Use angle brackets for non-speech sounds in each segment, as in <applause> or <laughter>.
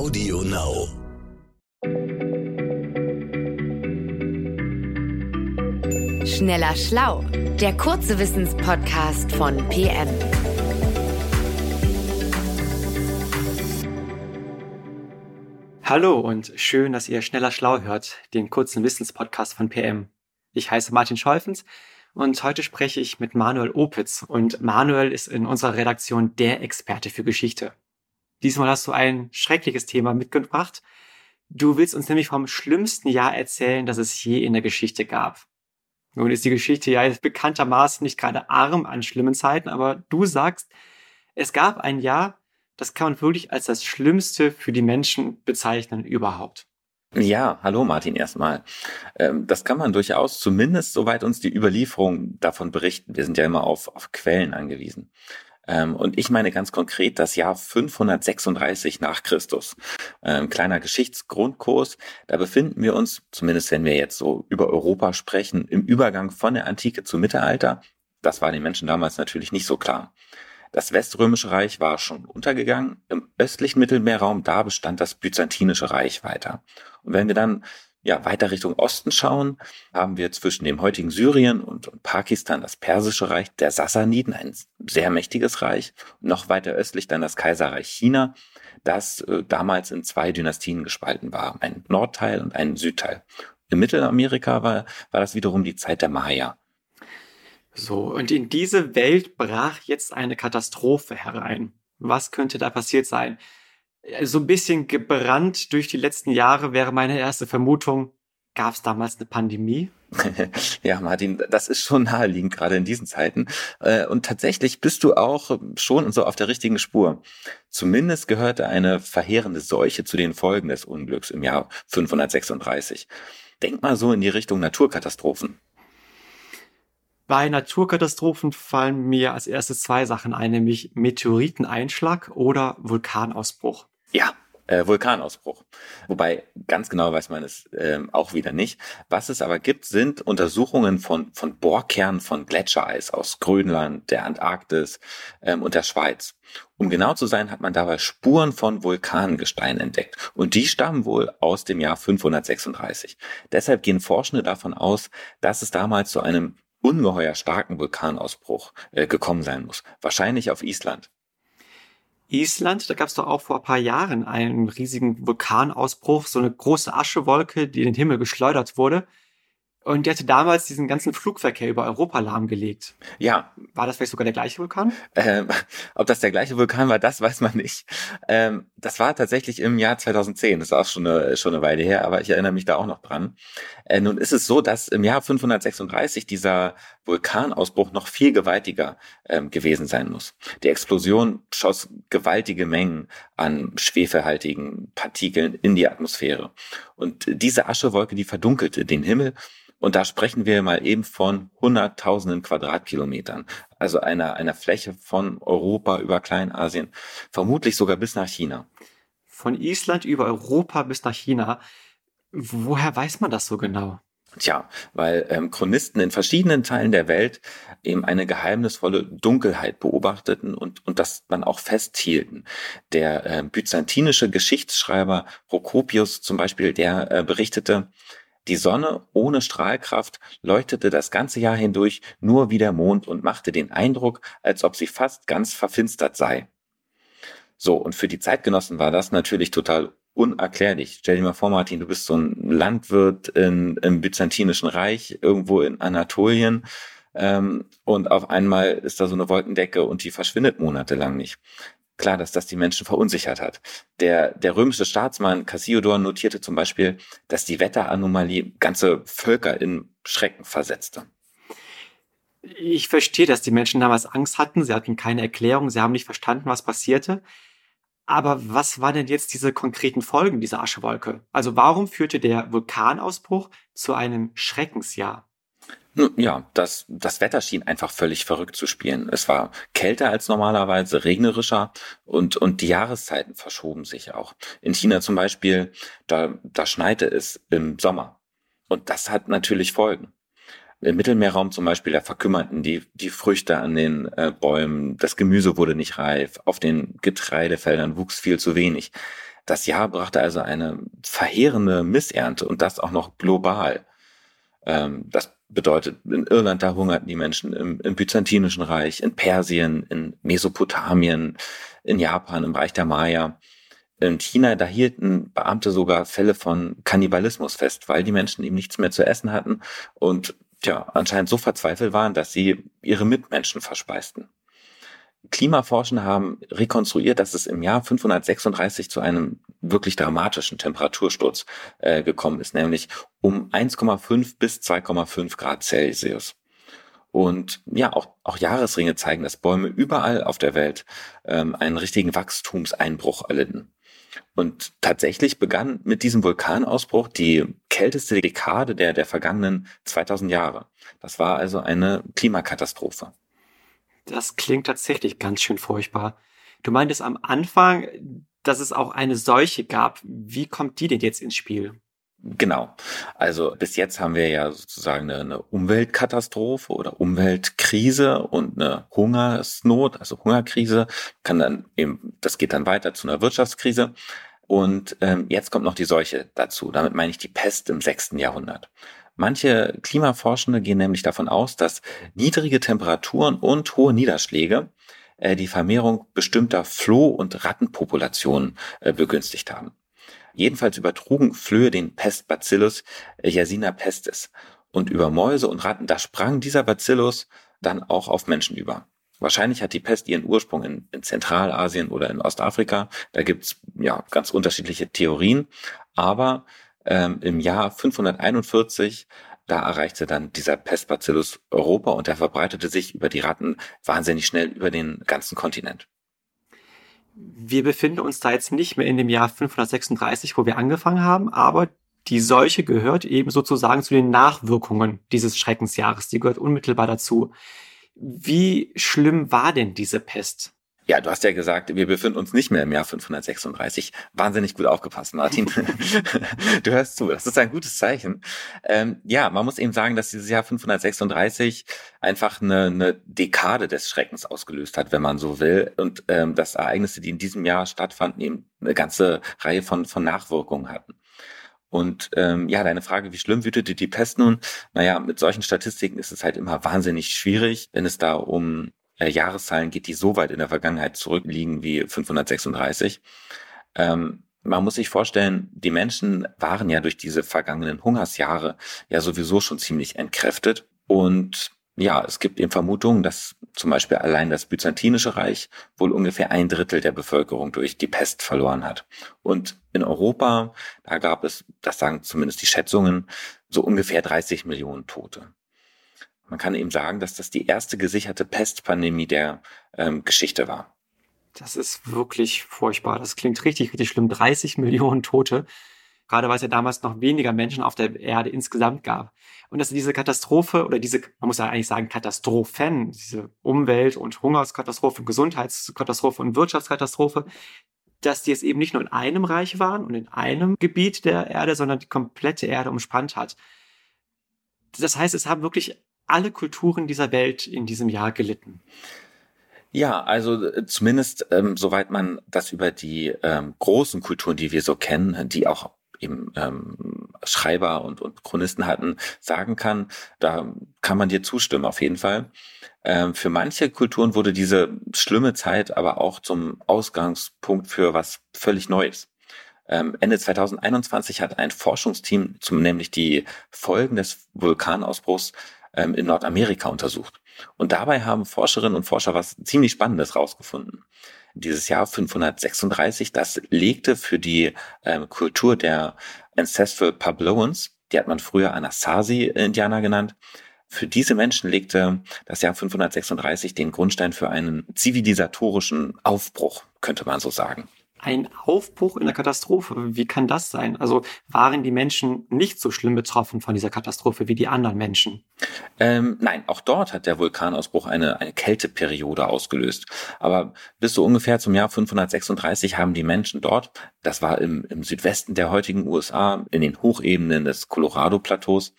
Audio Now. Schneller Schlau, der kurze Wissenspodcast von PM. Hallo und schön, dass ihr Schneller Schlau hört, den kurzen Wissenspodcast von PM. Ich heiße Martin Scholfens und heute spreche ich mit Manuel Opitz und Manuel ist in unserer Redaktion der Experte für Geschichte. Diesmal hast du ein schreckliches Thema mitgebracht. Du willst uns nämlich vom schlimmsten Jahr erzählen, das es je in der Geschichte gab. Nun ist die Geschichte ja bekanntermaßen nicht gerade arm an schlimmen Zeiten, aber du sagst, es gab ein Jahr, das kann man wirklich als das Schlimmste für die Menschen bezeichnen überhaupt. Ja, hallo Martin erstmal. Ähm, das kann man durchaus, zumindest soweit uns die Überlieferung davon berichten. Wir sind ja immer auf, auf Quellen angewiesen. Ähm, und ich meine ganz konkret das Jahr 536 nach Christus. Ähm, kleiner Geschichtsgrundkurs. Da befinden wir uns, zumindest wenn wir jetzt so über Europa sprechen, im Übergang von der Antike zum Mittelalter. Das war den Menschen damals natürlich nicht so klar. Das Weströmische Reich war schon untergegangen. Im östlichen Mittelmeerraum, da bestand das Byzantinische Reich weiter. Und wenn wir dann ja, weiter Richtung Osten schauen, haben wir zwischen dem heutigen Syrien und, und Pakistan das Persische Reich der Sassaniden, ein sehr mächtiges Reich. noch weiter östlich dann das Kaiserreich China, das äh, damals in zwei Dynastien gespalten war, ein Nordteil und ein Südteil. In Mittelamerika war, war das wiederum die Zeit der Maya. So, und in diese Welt brach jetzt eine Katastrophe herein. Was könnte da passiert sein? So ein bisschen gebrannt durch die letzten Jahre wäre meine erste Vermutung, gab es damals eine Pandemie? <laughs> ja, Martin, das ist schon naheliegend, gerade in diesen Zeiten. Äh, und tatsächlich bist du auch schon so auf der richtigen Spur. Zumindest gehörte eine verheerende Seuche zu den Folgen des Unglücks im Jahr 536. Denk mal so in die Richtung Naturkatastrophen. Bei Naturkatastrophen fallen mir als erstes zwei Sachen ein, nämlich Meteoriteneinschlag oder Vulkanausbruch. Ja, äh, Vulkanausbruch. Wobei ganz genau weiß man es äh, auch wieder nicht. Was es aber gibt, sind Untersuchungen von, von Bohrkernen von Gletschereis aus Grönland, der Antarktis ähm, und der Schweiz. Um genau zu sein, hat man dabei Spuren von Vulkangestein entdeckt. Und die stammen wohl aus dem Jahr 536. Deshalb gehen Forschende davon aus, dass es damals zu einem ungeheuer starken Vulkanausbruch äh, gekommen sein muss. Wahrscheinlich auf Island. Island, da gab es doch auch vor ein paar Jahren einen riesigen Vulkanausbruch, so eine große Aschewolke, die in den Himmel geschleudert wurde. Und die hatte damals diesen ganzen Flugverkehr über Europa lahmgelegt. Ja. War das vielleicht sogar der gleiche Vulkan? Ähm, ob das der gleiche Vulkan war, das weiß man nicht. Ähm, das war tatsächlich im Jahr 2010. Das ist auch schon eine, schon eine Weile her, aber ich erinnere mich da auch noch dran. Äh, nun ist es so, dass im Jahr 536 dieser Vulkanausbruch noch viel gewaltiger ähm, gewesen sein muss. Die Explosion schoss gewaltige Mengen an schwefelhaltigen Partikeln in die Atmosphäre. Und diese Aschewolke, die verdunkelte den Himmel und da sprechen wir mal eben von hunderttausenden Quadratkilometern. Also einer, einer Fläche von Europa über Kleinasien, vermutlich sogar bis nach China. Von Island über Europa bis nach China. Woher weiß man das so genau? Tja, weil ähm, Chronisten in verschiedenen Teilen der Welt eben eine geheimnisvolle Dunkelheit beobachteten und, und das dann auch festhielten. Der äh, byzantinische Geschichtsschreiber Prokopius zum Beispiel, der äh, berichtete, die Sonne ohne Strahlkraft leuchtete das ganze Jahr hindurch nur wie der Mond und machte den Eindruck, als ob sie fast ganz verfinstert sei. So, und für die Zeitgenossen war das natürlich total unerklärlich. Stell dir mal vor, Martin, du bist so ein Landwirt in, im Byzantinischen Reich, irgendwo in Anatolien, ähm, und auf einmal ist da so eine Wolkendecke und die verschwindet monatelang nicht klar, dass das die Menschen verunsichert hat. Der, der römische Staatsmann Cassiodor notierte zum Beispiel, dass die Wetteranomalie ganze Völker in Schrecken versetzte. Ich verstehe, dass die Menschen damals Angst hatten. Sie hatten keine Erklärung. Sie haben nicht verstanden, was passierte. Aber was waren denn jetzt diese konkreten Folgen dieser Aschewolke? Also warum führte der Vulkanausbruch zu einem Schreckensjahr? Ja, das, das Wetter schien einfach völlig verrückt zu spielen. Es war kälter als normalerweise, regnerischer und, und die Jahreszeiten verschoben sich auch. In China zum Beispiel, da, da schneite es im Sommer. Und das hat natürlich Folgen. Im Mittelmeerraum zum Beispiel, da verkümmerten die, die Früchte an den äh, Bäumen, das Gemüse wurde nicht reif, auf den Getreidefeldern wuchs viel zu wenig. Das Jahr brachte also eine verheerende Missernte und das auch noch global. Ähm, das bedeutet, in Irland, da hungerten die Menschen, im, im Byzantinischen Reich, in Persien, in Mesopotamien, in Japan, im Reich der Maya. In China, da hielten Beamte sogar Fälle von Kannibalismus fest, weil die Menschen eben nichts mehr zu essen hatten und tja, anscheinend so verzweifelt waren, dass sie ihre Mitmenschen verspeisten. Klimaforschende haben rekonstruiert, dass es im Jahr 536 zu einem wirklich dramatischen Temperatursturz äh, gekommen ist, nämlich um 1,5 bis 2,5 Grad Celsius. Und ja, auch, auch Jahresringe zeigen, dass Bäume überall auf der Welt ähm, einen richtigen Wachstumseinbruch erlitten. Und tatsächlich begann mit diesem Vulkanausbruch die kälteste Dekade der, der vergangenen 2000 Jahre. Das war also eine Klimakatastrophe. Das klingt tatsächlich ganz schön furchtbar. Du meintest am Anfang, dass es auch eine Seuche gab. Wie kommt die denn jetzt ins Spiel? Genau. Also bis jetzt haben wir ja sozusagen eine, Umweltkatastrophe oder Umweltkrise und eine Hungersnot, also Hungerkrise. Kann dann eben, das geht dann weiter zu einer Wirtschaftskrise. Und ähm, jetzt kommt noch die Seuche dazu. Damit meine ich die Pest im sechsten Jahrhundert. Manche Klimaforschende gehen nämlich davon aus, dass niedrige Temperaturen und hohe Niederschläge äh, die Vermehrung bestimmter Floh- und Rattenpopulationen äh, begünstigt haben. Jedenfalls übertrugen Flöhe den Pestbacillus äh, pestis. Und über Mäuse und Ratten, da sprang dieser Bacillus dann auch auf Menschen über. Wahrscheinlich hat die Pest ihren Ursprung in, in Zentralasien oder in Ostafrika. Da gibt's ja ganz unterschiedliche Theorien. Aber ähm, im Jahr 541 da erreichte dann dieser Pestbacillus Europa und der verbreitete sich über die Ratten wahnsinnig schnell über den ganzen Kontinent. Wir befinden uns da jetzt nicht mehr in dem Jahr 536, wo wir angefangen haben, aber die Seuche gehört eben sozusagen zu den Nachwirkungen dieses Schreckensjahres. Die gehört unmittelbar dazu. Wie schlimm war denn diese Pest? Ja, du hast ja gesagt, wir befinden uns nicht mehr im Jahr 536. Wahnsinnig gut aufgepasst, Martin. <laughs> du hörst zu, das ist ein gutes Zeichen. Ähm, ja, man muss eben sagen, dass dieses Jahr 536 einfach eine, eine Dekade des Schreckens ausgelöst hat, wenn man so will. Und ähm, dass Ereignisse, die in diesem Jahr stattfanden, eben eine ganze Reihe von, von Nachwirkungen hatten. Und ähm, ja, deine Frage, wie schlimm wütete die Pest nun? Naja, mit solchen Statistiken ist es halt immer wahnsinnig schwierig, wenn es da um äh, Jahreszahlen geht, die so weit in der Vergangenheit zurückliegen wie 536. Ähm, man muss sich vorstellen, die Menschen waren ja durch diese vergangenen Hungersjahre ja sowieso schon ziemlich entkräftet. Und ja, es gibt eben Vermutungen, dass zum Beispiel allein das Byzantinische Reich wohl ungefähr ein Drittel der Bevölkerung durch die Pest verloren hat. Und in Europa, da gab es, das sagen zumindest die Schätzungen, so ungefähr 30 Millionen Tote. Man kann eben sagen, dass das die erste gesicherte Pestpandemie der ähm, Geschichte war. Das ist wirklich furchtbar. Das klingt richtig, richtig schlimm. 30 Millionen Tote. Gerade weil es ja damals noch weniger Menschen auf der Erde insgesamt gab. Und dass diese Katastrophe oder diese, man muss ja eigentlich sagen, Katastrophen, diese Umwelt- und Hungerskatastrophe, Gesundheitskatastrophe und Wirtschaftskatastrophe, dass die es eben nicht nur in einem Reich waren und in einem Gebiet der Erde, sondern die komplette Erde umspannt hat. Das heißt, es haben wirklich alle Kulturen dieser Welt in diesem Jahr gelitten. Ja, also äh, zumindest ähm, soweit man das über die ähm, großen Kulturen, die wir so kennen, die auch eben ähm, Schreiber und, und Chronisten hatten, sagen kann, da kann man dir zustimmen auf jeden Fall. Ähm, für manche Kulturen wurde diese schlimme Zeit aber auch zum Ausgangspunkt für was völlig Neues. Ähm, Ende 2021 hat ein Forschungsteam zum, nämlich die Folgen des Vulkanausbruchs ähm, in Nordamerika untersucht. Und dabei haben Forscherinnen und Forscher was ziemlich Spannendes rausgefunden. Dieses Jahr 536, das legte für die ähm, Kultur der Ancestral Pabloans, die hat man früher Anasazi-Indianer genannt, für diese Menschen legte das Jahr 536 den Grundstein für einen zivilisatorischen Aufbruch, könnte man so sagen ein Aufbruch in der Katastrophe. Wie kann das sein? Also waren die Menschen nicht so schlimm betroffen von dieser Katastrophe wie die anderen Menschen? Ähm, nein, auch dort hat der Vulkanausbruch eine, eine Kälteperiode ausgelöst. Aber bis so ungefähr zum Jahr 536 haben die Menschen dort, das war im, im Südwesten der heutigen USA, in den Hochebenen des Colorado-Plateaus,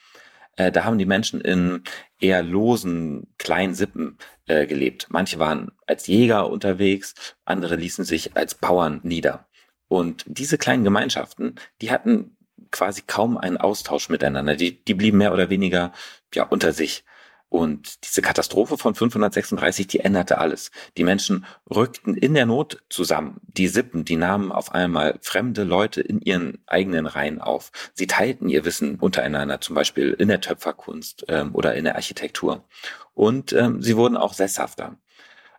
äh, da haben die Menschen in eher losen, kleinen Sippen äh, gelebt. Manche waren als Jäger unterwegs, andere ließen sich als Bauern nieder. Und diese kleinen Gemeinschaften, die hatten quasi kaum einen Austausch miteinander. Die, die blieben mehr oder weniger ja unter sich. Und diese Katastrophe von 536, die änderte alles. Die Menschen rückten in der Not zusammen. Die Sippen, die nahmen auf einmal fremde Leute in ihren eigenen Reihen auf. Sie teilten ihr Wissen untereinander, zum Beispiel in der Töpferkunst ähm, oder in der Architektur. Und ähm, sie wurden auch sesshafter.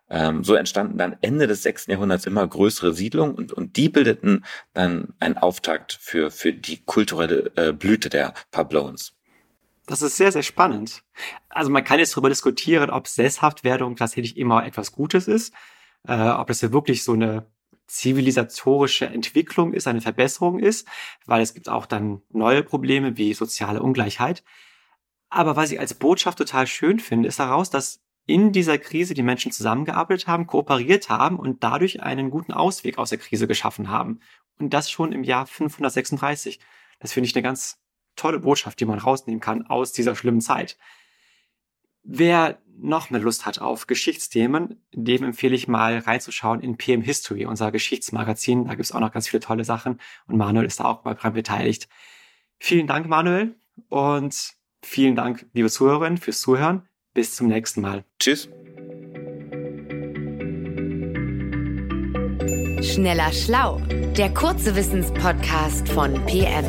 Ähm, so entstanden dann Ende des 6. Jahrhunderts immer größere Siedlungen und, und die bildeten dann einen Auftakt für, für die kulturelle äh, Blüte der Pablones. Das ist sehr, sehr spannend. Also man kann jetzt darüber diskutieren, ob Sesshaftwerdung tatsächlich immer etwas Gutes ist, äh, ob das ja wirklich so eine zivilisatorische Entwicklung ist, eine Verbesserung ist, weil es gibt auch dann neue Probleme wie soziale Ungleichheit. Aber was ich als Botschaft total schön finde, ist daraus, dass in dieser Krise die Menschen zusammengearbeitet haben, kooperiert haben und dadurch einen guten Ausweg aus der Krise geschaffen haben. Und das schon im Jahr 536. Das finde ich eine ganz tolle Botschaft, die man rausnehmen kann aus dieser schlimmen Zeit. Wer noch mehr Lust hat auf Geschichtsthemen, dem empfehle ich mal reinzuschauen in PM History, unser Geschichtsmagazin. Da gibt es auch noch ganz viele tolle Sachen und Manuel ist da auch mal dran beteiligt. Vielen Dank, Manuel, und vielen Dank, liebe Zuhörerinnen, fürs Zuhören. Bis zum nächsten Mal. Tschüss. Schneller Schlau, der kurze Wissenspodcast von PM.